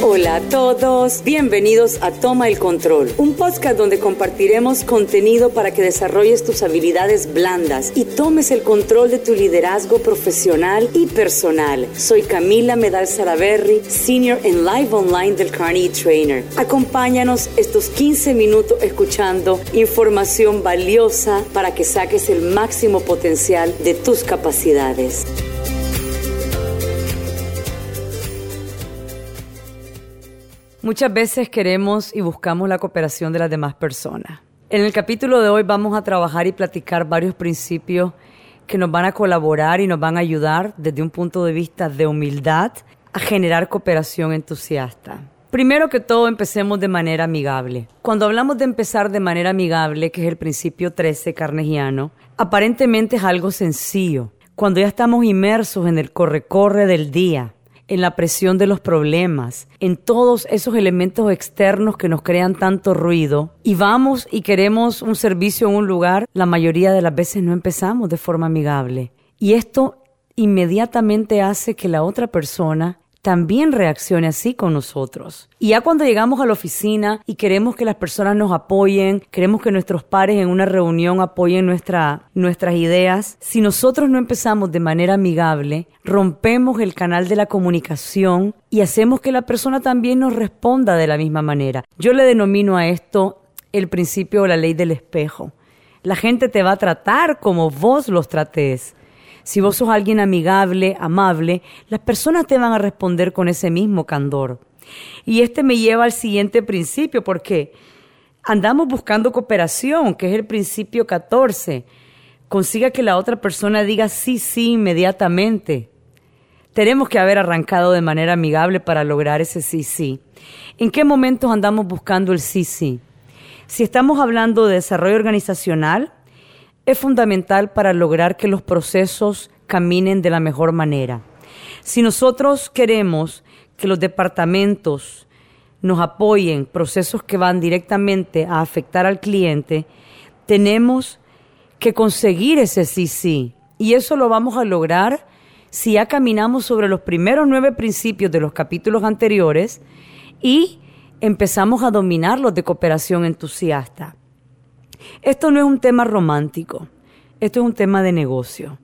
Hola a todos, bienvenidos a Toma el Control, un podcast donde compartiremos contenido para que desarrolles tus habilidades blandas y tomes el control de tu liderazgo profesional y personal. Soy Camila Medal Saraberry, Senior en Live Online del Carnegie Trainer. Acompáñanos estos 15 minutos escuchando información valiosa para que saques el máximo potencial de tus capacidades. Muchas veces queremos y buscamos la cooperación de las demás personas. En el capítulo de hoy vamos a trabajar y platicar varios principios que nos van a colaborar y nos van a ayudar desde un punto de vista de humildad a generar cooperación entusiasta. Primero que todo, empecemos de manera amigable. Cuando hablamos de empezar de manera amigable, que es el principio 13 carnegiano, aparentemente es algo sencillo. Cuando ya estamos inmersos en el corre-corre del día, en la presión de los problemas, en todos esos elementos externos que nos crean tanto ruido y vamos y queremos un servicio en un lugar, la mayoría de las veces no empezamos de forma amigable. Y esto inmediatamente hace que la otra persona también reaccione así con nosotros. Y ya cuando llegamos a la oficina y queremos que las personas nos apoyen, queremos que nuestros pares en una reunión apoyen nuestra, nuestras ideas, si nosotros no empezamos de manera amigable, rompemos el canal de la comunicación y hacemos que la persona también nos responda de la misma manera. Yo le denomino a esto el principio o la ley del espejo. La gente te va a tratar como vos los trates. Si vos sos alguien amigable, amable, las personas te van a responder con ese mismo candor. Y este me lleva al siguiente principio, porque andamos buscando cooperación, que es el principio 14. Consiga que la otra persona diga sí, sí inmediatamente. Tenemos que haber arrancado de manera amigable para lograr ese sí, sí. ¿En qué momentos andamos buscando el sí, sí? Si estamos hablando de desarrollo organizacional, es fundamental para lograr que los procesos caminen de la mejor manera. Si nosotros queremos que los departamentos nos apoyen procesos que van directamente a afectar al cliente, tenemos que conseguir ese sí sí. Y eso lo vamos a lograr si ya caminamos sobre los primeros nueve principios de los capítulos anteriores y empezamos a dominarlos de cooperación entusiasta. Esto no es un tema romántico, esto es un tema de negocio.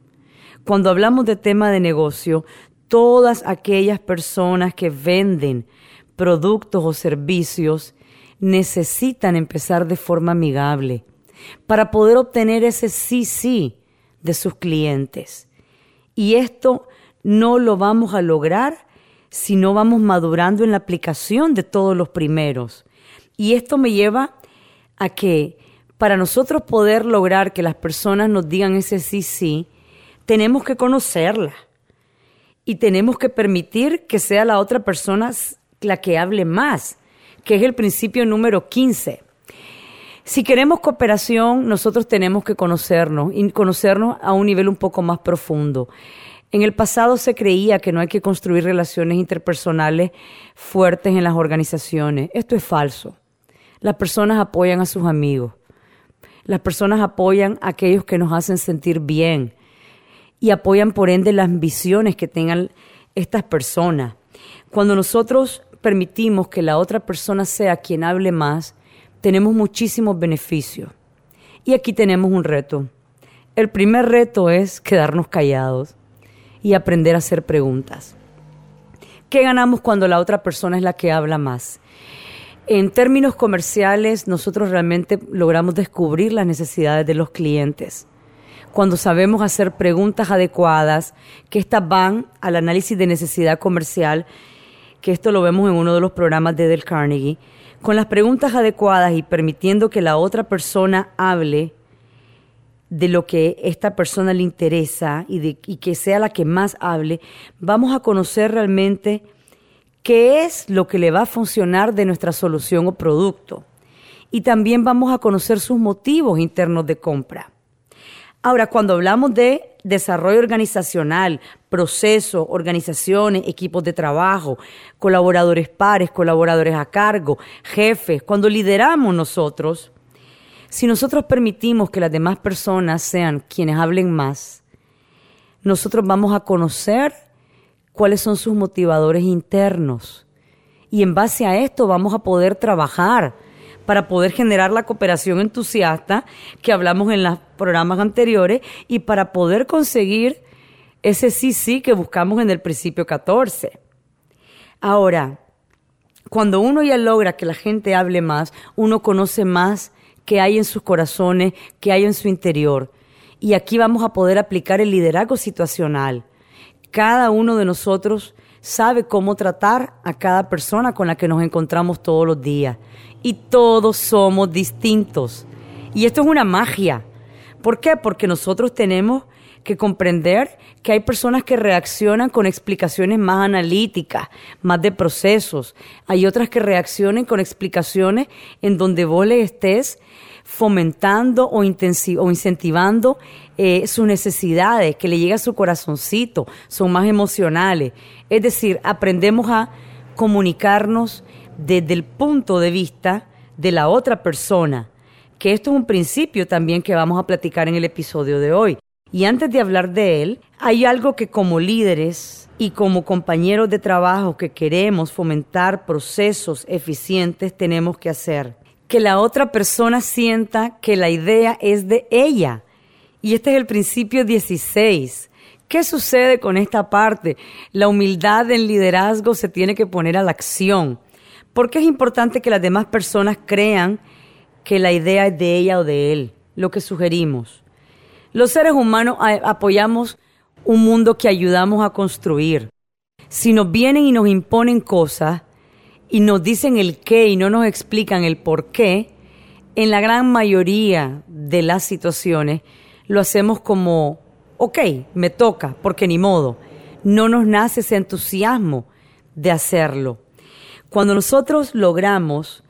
Cuando hablamos de tema de negocio, todas aquellas personas que venden productos o servicios necesitan empezar de forma amigable para poder obtener ese sí sí de sus clientes. Y esto no lo vamos a lograr si no vamos madurando en la aplicación de todos los primeros. Y esto me lleva a que para nosotros poder lograr que las personas nos digan ese sí, sí, tenemos que conocerla y tenemos que permitir que sea la otra persona la que hable más, que es el principio número 15. Si queremos cooperación, nosotros tenemos que conocernos y conocernos a un nivel un poco más profundo. En el pasado se creía que no hay que construir relaciones interpersonales fuertes en las organizaciones. Esto es falso. Las personas apoyan a sus amigos. Las personas apoyan a aquellos que nos hacen sentir bien y apoyan por ende las ambiciones que tengan estas personas. Cuando nosotros permitimos que la otra persona sea quien hable más, tenemos muchísimos beneficios. Y aquí tenemos un reto. El primer reto es quedarnos callados y aprender a hacer preguntas. ¿Qué ganamos cuando la otra persona es la que habla más? En términos comerciales, nosotros realmente logramos descubrir las necesidades de los clientes. Cuando sabemos hacer preguntas adecuadas, que estas van al análisis de necesidad comercial, que esto lo vemos en uno de los programas de Del Carnegie, con las preguntas adecuadas y permitiendo que la otra persona hable de lo que esta persona le interesa y, y que sea la que más hable, vamos a conocer realmente qué es lo que le va a funcionar de nuestra solución o producto. Y también vamos a conocer sus motivos internos de compra. Ahora, cuando hablamos de desarrollo organizacional, procesos, organizaciones, equipos de trabajo, colaboradores pares, colaboradores a cargo, jefes, cuando lideramos nosotros, si nosotros permitimos que las demás personas sean quienes hablen más, nosotros vamos a conocer cuáles son sus motivadores internos Y en base a esto vamos a poder trabajar para poder generar la cooperación entusiasta que hablamos en los programas anteriores y para poder conseguir ese sí sí que buscamos en el principio 14. Ahora, cuando uno ya logra que la gente hable más, uno conoce más qué hay en sus corazones, qué hay en su interior. Y aquí vamos a poder aplicar el liderazgo situacional. Cada uno de nosotros sabe cómo tratar a cada persona con la que nos encontramos todos los días. Y todos somos distintos. Y esto es una magia. ¿Por qué? Porque nosotros tenemos que comprender que hay personas que reaccionan con explicaciones más analíticas, más de procesos. Hay otras que reaccionen con explicaciones en donde vos le estés fomentando o, o incentivando eh, sus necesidades, que le llegue a su corazoncito, son más emocionales. Es decir, aprendemos a comunicarnos desde el punto de vista de la otra persona, que esto es un principio también que vamos a platicar en el episodio de hoy. Y antes de hablar de él, hay algo que como líderes y como compañeros de trabajo que queremos fomentar procesos eficientes tenemos que hacer. Que la otra persona sienta que la idea es de ella. Y este es el principio 16. ¿Qué sucede con esta parte? La humildad del liderazgo se tiene que poner a la acción. Porque es importante que las demás personas crean que la idea es de ella o de él, lo que sugerimos. Los seres humanos apoyamos un mundo que ayudamos a construir. Si nos vienen y nos imponen cosas y nos dicen el qué y no nos explican el por qué, en la gran mayoría de las situaciones lo hacemos como, ok, me toca, porque ni modo. No nos nace ese entusiasmo de hacerlo. Cuando nosotros logramos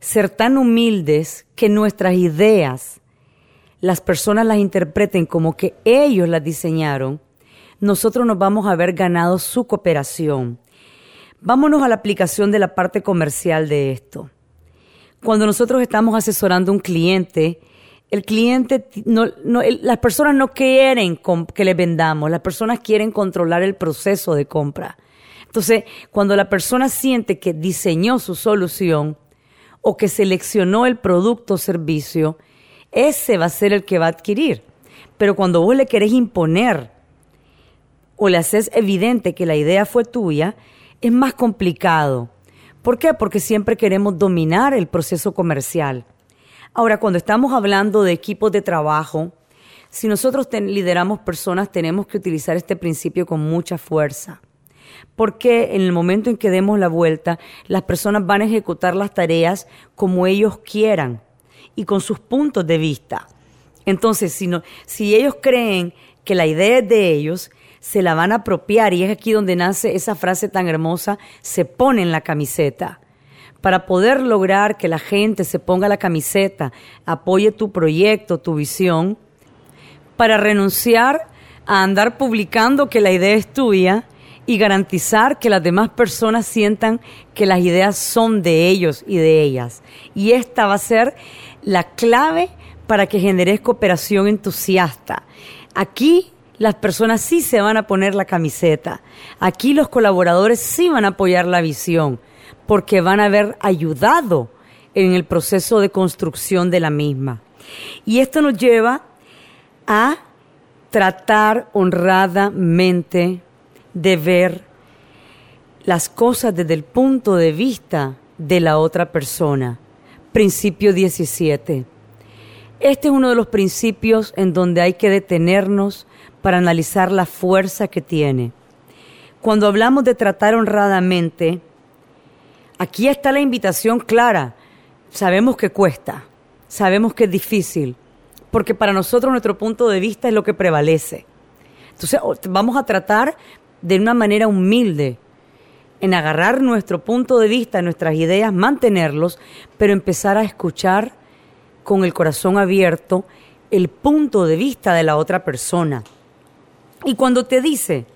ser tan humildes que nuestras ideas las personas las interpreten como que ellos las diseñaron, nosotros nos vamos a haber ganado su cooperación. Vámonos a la aplicación de la parte comercial de esto. Cuando nosotros estamos asesorando a un cliente, el cliente, no, las personas no quieren que le vendamos, las personas quieren controlar el proceso de compra. Entonces, cuando la persona siente que diseñó su solución o que seleccionó el producto o servicio, ese va a ser el que va a adquirir. Pero cuando vos le querés imponer o le haces evidente que la idea fue tuya, es más complicado. ¿Por qué? Porque siempre queremos dominar el proceso comercial. Ahora, cuando estamos hablando de equipos de trabajo, si nosotros lideramos personas, tenemos que utilizar este principio con mucha fuerza. Porque en el momento en que demos la vuelta, las personas van a ejecutar las tareas como ellos quieran y con sus puntos de vista. Entonces, si, no, si ellos creen que la idea es de ellos, se la van a apropiar y es aquí donde nace esa frase tan hermosa, se pone en la camiseta. Para poder lograr que la gente se ponga la camiseta, apoye tu proyecto, tu visión, para renunciar a andar publicando que la idea es tuya y garantizar que las demás personas sientan que las ideas son de ellos y de ellas. Y esta va a ser la clave para que generes cooperación entusiasta. Aquí las personas sí se van a poner la camiseta. Aquí los colaboradores sí van a apoyar la visión porque van a haber ayudado en el proceso de construcción de la misma. Y esto nos lleva a tratar honradamente de ver las cosas desde el punto de vista de la otra persona principio 17. Este es uno de los principios en donde hay que detenernos para analizar la fuerza que tiene. Cuando hablamos de tratar honradamente, aquí está la invitación clara. Sabemos que cuesta, sabemos que es difícil, porque para nosotros nuestro punto de vista es lo que prevalece. Entonces vamos a tratar de una manera humilde, en agarrar nuestro punto de vista, nuestras ideas, mantenerlos, pero empezar a escuchar con el corazón abierto el punto de vista de la otra persona. Y cuando te dice,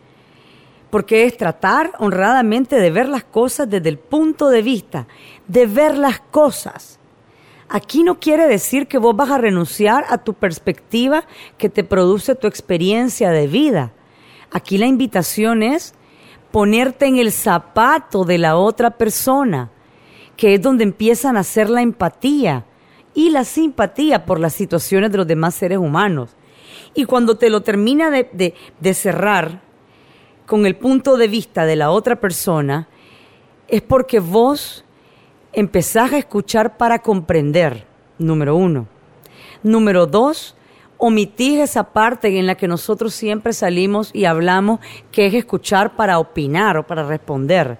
porque es tratar honradamente de ver las cosas desde el punto de vista, de ver las cosas. Aquí no quiere decir que vos vas a renunciar a tu perspectiva que te produce tu experiencia de vida. Aquí la invitación es ponerte en el zapato de la otra persona, que es donde empiezan a hacer la empatía y la simpatía por las situaciones de los demás seres humanos. Y cuando te lo termina de, de cerrar con el punto de vista de la otra persona, es porque vos empezás a escuchar para comprender, número uno. Número dos, omitís esa parte en la que nosotros siempre salimos y hablamos, que es escuchar para opinar o para responder.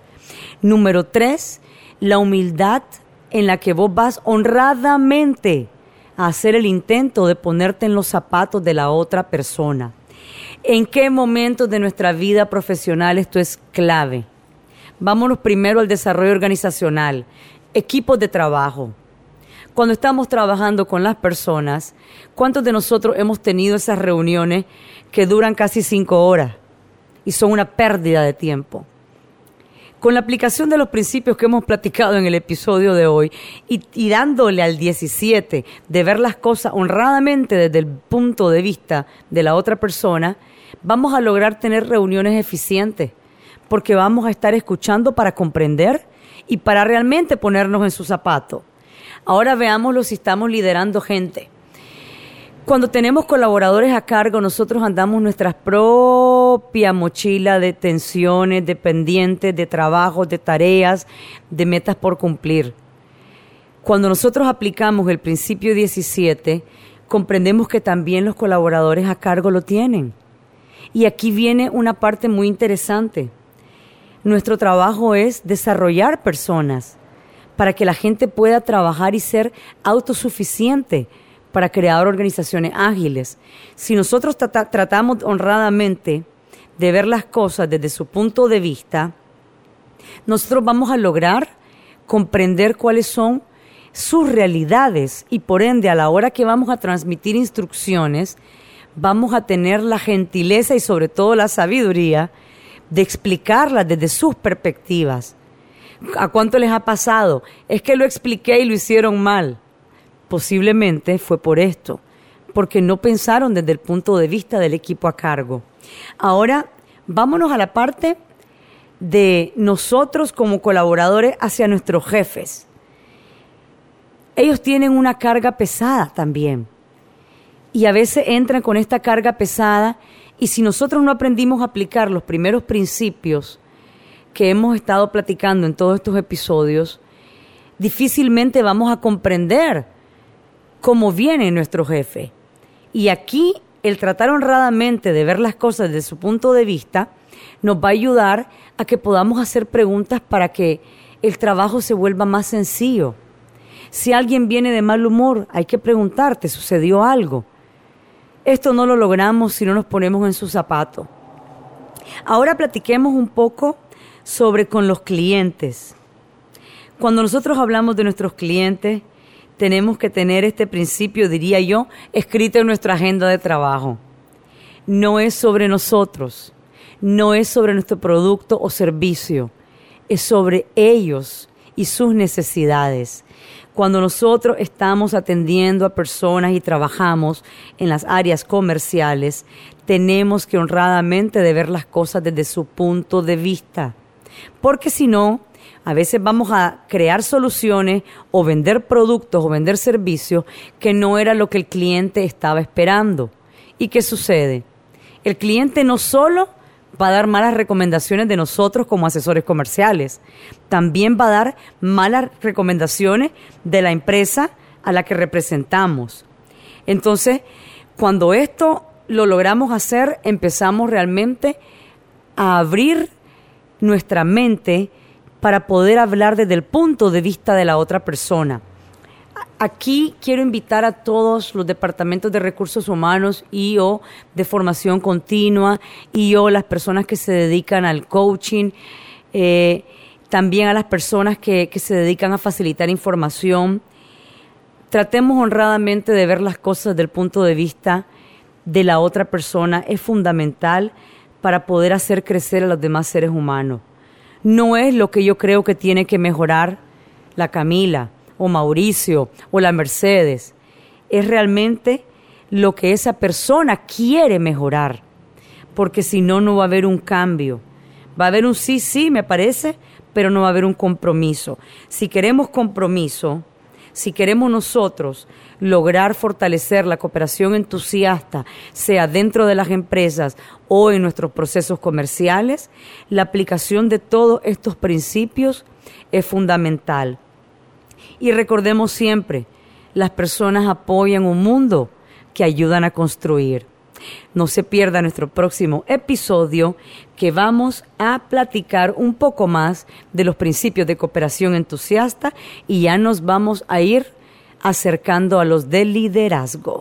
Número tres, la humildad en la que vos vas honradamente a hacer el intento de ponerte en los zapatos de la otra persona. ¿En qué momentos de nuestra vida profesional esto es clave? Vámonos primero al desarrollo organizacional, equipos de trabajo cuando estamos trabajando con las personas, ¿cuántos de nosotros hemos tenido esas reuniones que duran casi cinco horas y son una pérdida de tiempo? Con la aplicación de los principios que hemos platicado en el episodio de hoy y, dándole al 17 de ver las cosas honradamente desde el punto de vista de la otra persona, vamos a lograr tener reuniones eficientes porque vamos a estar escuchando para comprender y para realmente ponernos en su zapato. Ahora veámoslo si estamos liderando gente. Cuando tenemos colaboradores a cargo, nosotros andamos nuestra propia mochila de tensiones, de pendientes, de trabajos, de tareas, de metas por cumplir. Cuando nosotros aplicamos el principio 17, comprendemos que también los colaboradores a cargo lo tienen. Y aquí viene una parte muy interesante. Nuestro trabajo es desarrollar personas para que la gente pueda trabajar y ser autosuficiente para crear organizaciones ágiles. Si nosotros tratamos honradamente de ver las cosas desde su punto de vista, nosotros vamos a lograr comprender cuáles son sus realidades y por ende a la hora que vamos a transmitir instrucciones, vamos a tener la gentileza y sobre todo la sabiduría de explicarlas desde sus perspectivas. ¿A cuánto les ha pasado? Es que lo expliqué y lo hicieron mal. Posiblemente fue por esto, porque no pensaron desde el punto de vista del equipo a cargo. Ahora, vámonos a la parte de nosotros como colaboradores hacia nuestros jefes. Ellos tienen una carga pesada también. Y a veces entran con esta carga pesada y si nosotros no aprendimos a aplicar los primeros principios que hemos estado platicando en todos estos episodios, difícilmente vamos a comprender cómo viene nuestro jefe. Y aquí el tratar honradamente de ver las cosas desde su punto de vista nos va a ayudar a que podamos hacer preguntas para que el trabajo se vuelva más sencillo. Si alguien viene de mal humor, hay que preguntarte, ¿sucedió algo? Esto no lo logramos si no nos ponemos en su zapato. Ahora platiquemos un poco sobre con los clientes. Cuando nosotros hablamos de nuestros clientes, tenemos que tener este principio, diría yo, escrito en nuestra agenda de trabajo. No es sobre nosotros, no es sobre nuestro producto o servicio, es sobre ellos y sus necesidades. Cuando nosotros estamos atendiendo a personas y trabajamos en las áreas comerciales, tenemos que honradamente ver las cosas desde su punto de vista porque si no, a veces vamos a crear soluciones o vender productos o vender servicios que no era lo que el cliente estaba esperando. ¿Y qué sucede? El cliente no solo va a dar malas recomendaciones de nosotros como asesores comerciales, también va a dar malas recomendaciones de la empresa a la que representamos. Entonces, cuando esto lo logramos hacer, empezamos realmente a abrir nuestra mente para poder hablar desde el punto de vista de la otra persona. Aquí quiero invitar a todos los departamentos de recursos humanos y o de formación continua y o las personas que se dedican al coaching, eh, también a las personas que, que se dedican a facilitar información. Tratemos honradamente de ver las cosas desde el punto de vista de la otra persona. Es fundamental para poder hacer crecer a los demás seres humanos. No es lo que yo creo que tiene que mejorar la Camila o Mauricio o la Mercedes. Es realmente lo que esa persona quiere mejorar. Porque si no, no va a haber un cambio. Va a haber un sí, sí, me parece, pero no va a haber un compromiso. Si queremos compromiso, si queremos nosotros lograr fortalecer la cooperación entusiasta, sea dentro de las empresas o en nuestros procesos comerciales, la aplicación de todos estos principios es fundamental. Y recordemos siempre, las personas apoyan un mundo que ayudan a construir. No se pierda nuestro próximo episodio que vamos a platicar un poco más de los principios de cooperación entusiasta y ya nos vamos a ir acercando a los de liderazgo.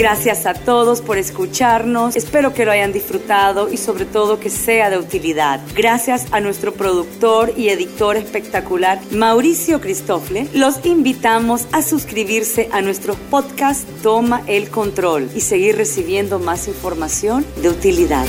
Gracias a todos por escucharnos. Espero que lo hayan disfrutado y sobre todo que sea de utilidad. Gracias a nuestro productor y editor espectacular, Mauricio Cristófle. Los invitamos a suscribirse a nuestro podcast Toma el Control y seguir recibiendo más información de utilidad.